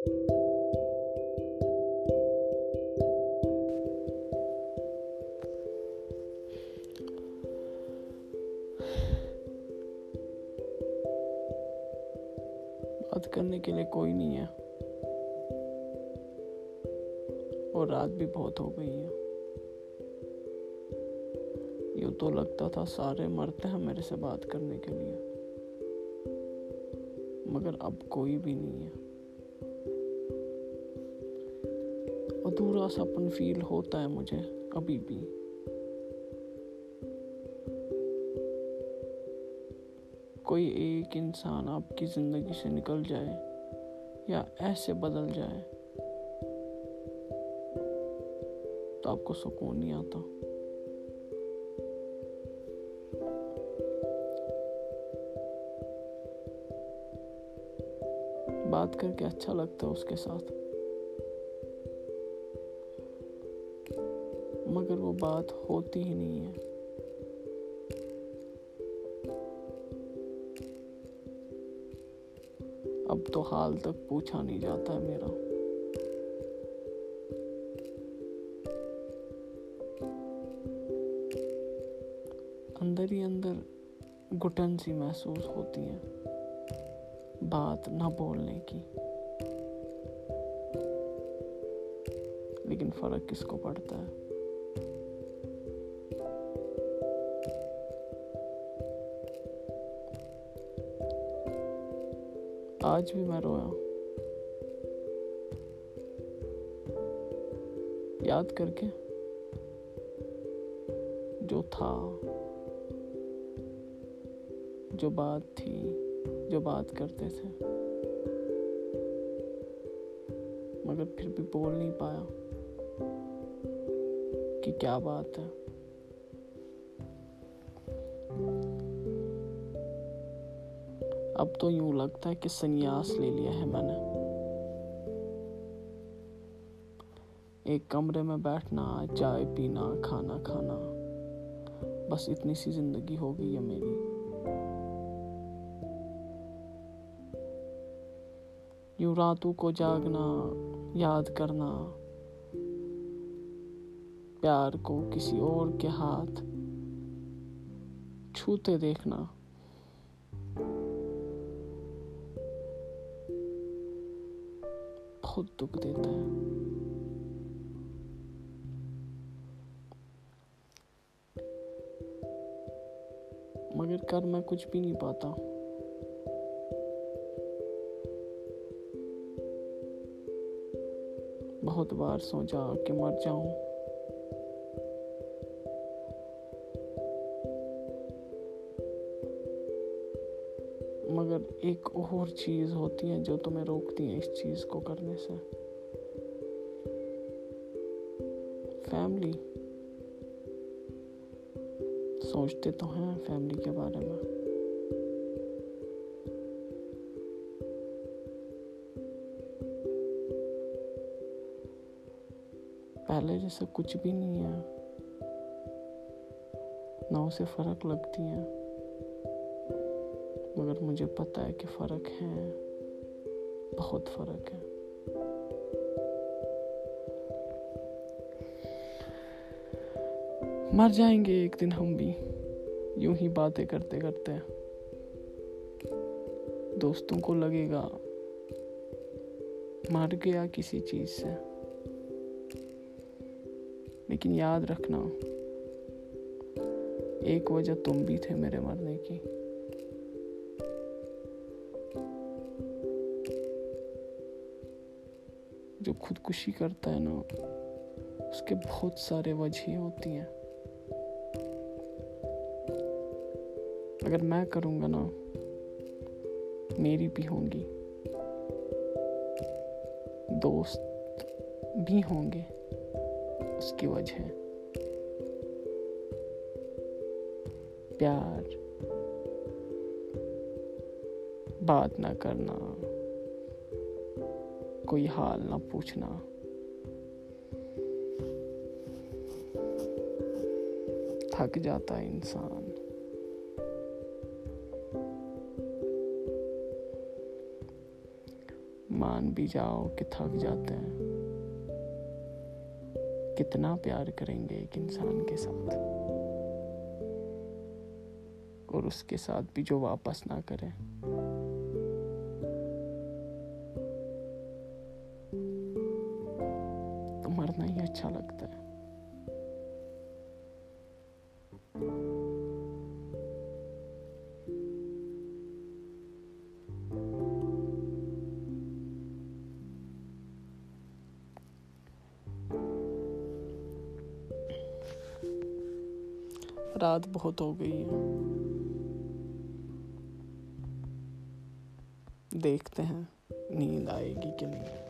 बात करने के लिए कोई नहीं है। और रात भी बहुत हो गई है। यूँ तो लगता था सारे मरते हैं मेरे से बात करने के लिए। मगर अब कोई भी नहीं है। अधूरा सापन फील होता है मुझे, अभी भी। कोई एक इंसान आपकी ज़िंदगी से निकल जाए या ऐसे बदल जाए तो आपको सुकून नहीं आता। बात करके अच्छा लगता है उसके साथ। मगर वो बात होती ही नहीं है। अब तो हाल तक पूछा नहीं जाता है मेरा। अंदर ही अंदर घुटन सी महसूस होती है, बात ना बोलने की। लेकिन फ़र्क किसको पड़ता है? आज भी मैं रोया याद करके जो था, जो बात थी, जो बात करते थे, मगर फिर भी बोल नहीं पाया कि क्या बात है। अब तो यूँ लगता है कि संन्यास ले लिया है मैंने। एक कमरे में बैठना, चाय पीना, खाना खाना, बस इतनी सी ज़िंदगी हो गई है मेरी। यूँ रातों को जागना, याद करना, प्यार को किसी और के हाथ छूते देखना। बहुत दुख देता है मगर कर मैं कुछ भी नहीं पाता। बहुत बार सोचा कि मर जाऊँ। मगर एक और चीज़ होती है जो तुम्हें रोकती है इस चीज़ को करने से। फैमिली सोचते तो हैं फैमिली के बारे में। पहले जैसे कुछ भी नहीं है, ना उसे फ़र्क लगती है। मगर मुझे पता है कि फ़र्क है, बहुत फ़र्क है। मर जाएँगे एक दिन हम भी, यूँ ही बातें करते करते दोस्तों को लगेगा, मर गया किसी चीज़ से। लेकिन याद रखना, एक वजह तुम भी थे मेरे मरने की। जो खुदकुशी करता है ना, उसके बहुत सारे वजह होती हैं। अगर मैं करूँगा ना, मेरी भी होंगी। दोस्त भी होंगे, उसकी वजह। प्यार। बात ना करना। कोई हाल ना पूछना। थक जाता इंसान। मान भी जाओ कि थक जाते हैं। कितना प्यार करेंगे एक इंसान के साथ। और उसके साथ भी जो वापस ना करें। ही अच्छा लगता है रात बहुत हो गई है। देखते हैं नींद आएगी कि नहीं।